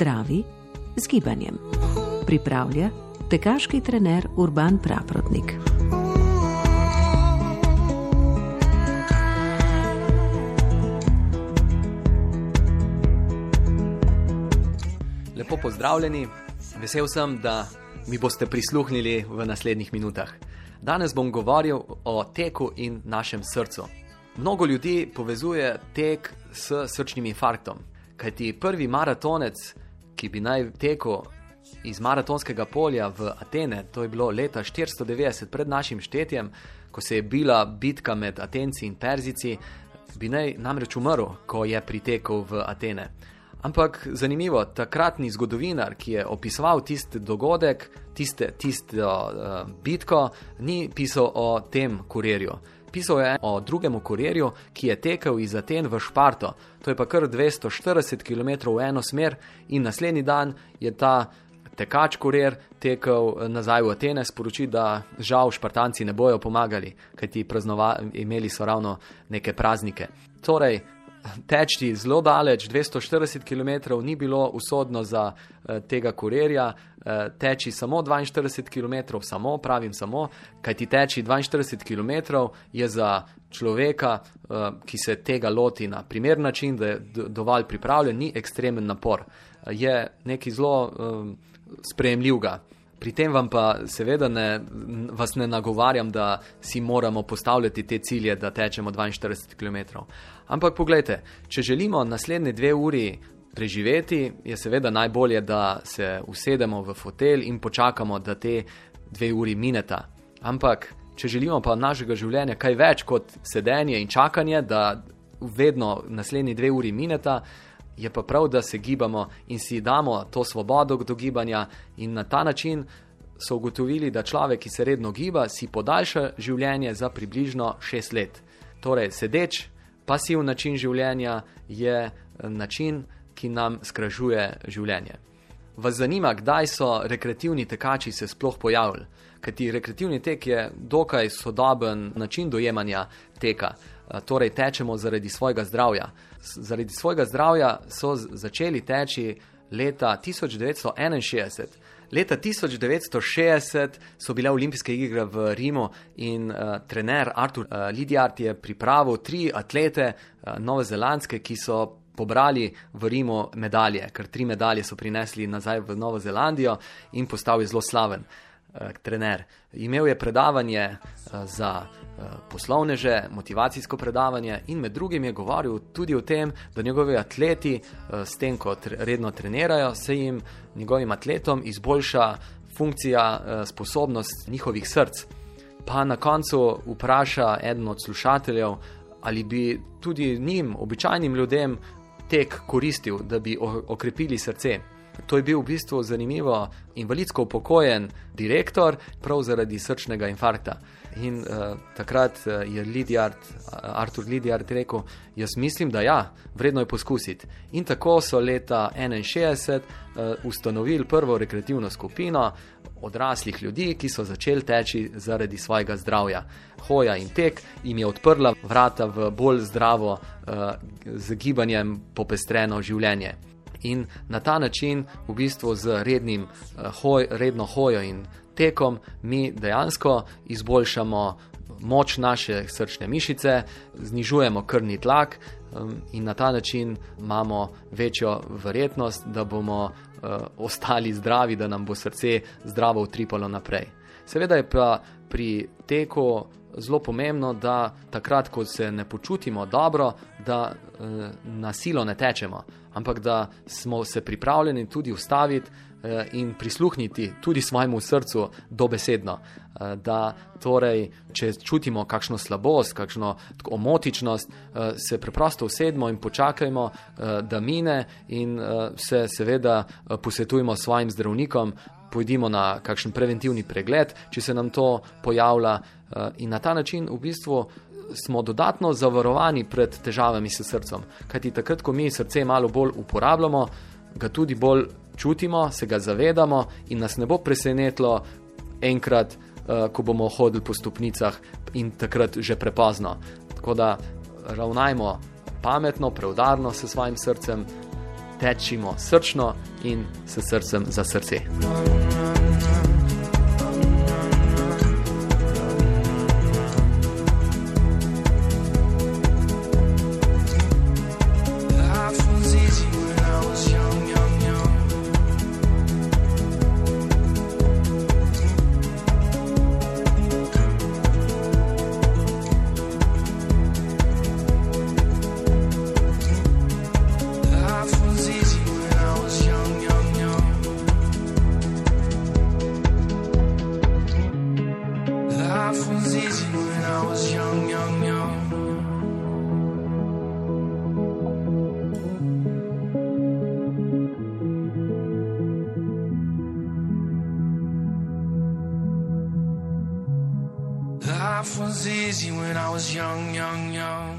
Zdravi z gibanjem. Pripravlja tekaški trener Urban Praprotnik. Lepo pozdravljeni, vesel sem, da mi boste prisluhnili v naslednjih minutah. Danes bom govoril o teku in našem srcu. Mnogo ljudi povezuje tek s srčnim infarktom, kajti prvi maratonec, ki bi naj tekel iz maratonskega polja v Atene, to je bilo leta 490 pred našim štetjem, ko se je bila bitka med Atenci in Perzici, bi naj namreč umrl, ko je pritekel v Atene. Ampak zanimivo, takratni zgodovinar, ki je opisoval tisti dogodek, tiste, tisto uh, bitko, ni pisal o tem kurirju. Pisal je o drugem kurirju, ki je tekel iz Aten v Šparto. To je pa kar 240 km v eno smer, in naslednji dan je ta tekač kurir tekel nazaj v Atene, sporoči, da žal Špartanci ne bojo pomagali, kajti imeli so ravno neke praznike. Torej, teči zelo daleč, 240 km, ni bilo usodno za eh, tega kurirja, eh, teči samo 42 km, samo pravim samo, kaj ti teči 42 km, je za človeka, eh, ki se tega loti na primer način, da je dovolj pripravljen, ni ekstremen napor. Je nekaj zelo eh, sprejemljivega. Pri tem vam pa seveda ne, vas ne nagovarjam, da si moramo postavljati te cilje, da tečemo 42 km. Ampak pogledajte, če želimo naslednje dve uri preživeti, je seveda najbolje, da se usedemo v fotelj in počakamo, da te dve uri mineta. Ampak, če želimo pa našega življenja kaj več kot sedenje in čakanje, da vedno naslednji dve uri mineta, je pa prav, da se gibamo in si damo to svobodo do gibanja, in na ta način so ugotovili, da človek, ki se redno giba, si podaljša življenje za približno šest let. Torej, sedeč, pasiv način življenja je način, ki nam skražuje življenje. Vas zanima, kdaj so rekreativni tekači se sploh pojavili? Ker ti rekreativni tek je dokaj sodoben način dojemanja teka. Torej, tečemo zaradi svojega zdravja. Zaradi svojega zdravja so začeli teči leta 1961. Leta 1960 so bile olimpijske igre v Rimu in uh, trener Artur uh, Lidjart je pripravil tri atlete, uh, novozelandske, ki so pobrali v Rimu medalje, ker tri medalje so prinesli nazaj v Novo Zelandijo in postal je zelo slaven uh, trener. Imel je predavanje uh, za poslovneže, motivacijsko predavanje in med drugim je govoril tudi o tem, da njegovi atleti uh, s tem, ko redno trenirajo, se jim njegovim atletom izboljša funkcija, uh, sposobnost njihovih src. Pa na koncu vpraša eden od slušateljev, ali bi tudi njim, običajnim ljudem, tek koristil, da bi okrepili srce. To je bil v bistvu zanimivo, invalidsko upokojen direktor, prav zaradi srčnega infarkta. In uh, takrat je Lidjard, Artur Lidjard rekel: Jaz mislim, da ja, vredno je poskusiti. In tako so leta 1961 uh, ustanovili prvo rekreativno skupino odraslih ljudi, ki so začeli teči zaradi svojega zdravja. Hoja in tek jim je odprla vrata v bolj zdravo, uh, z gibanjem popestreno življenje. In na ta način, v bistvu z rednim, uh, hoj, redno hojo in tekom, mi dejansko izboljšamo moč naše srčne mišice, znižujemo krvni tlak in na ta način imamo večjo verjetnost, da bomo uh, ostali zdravi, da nam bo srce zdravo utripalo naprej. Seveda je pa pri teku zelo pomembno, da takrat, ko se ne počutimo dobro, da uh, na silo ne tečemo, ampak da smo se pripravljeni tudi ustaviti. In prisluhniti tudi svojemu srcu dobesedno, da torej, če čutimo kakšno slabost, kakšno omotičnost, se preprosto usedemo in počakajmo, da mine, in se seveda posvetujemo svojim zdravnikom, pojdimo na kakšen preventivni pregled, če se nam to pojavlja, in na ta način v bistvu. Smo dodatno zavarovani pred težavami s srcem, kajti takrat, ko mi srce malo bolj uporabljamo, ga tudi bolj čutimo, se ga zavedamo in nas ne bo presenetilo enkrat, uh, ko bomo hodili po stopnicah in takrat že prepozno. Tako da ravnajmo pametno, preudarno s svojim srcem, tečimo srčno in s srcem za srce. Life Life was easy when I was young, young, young.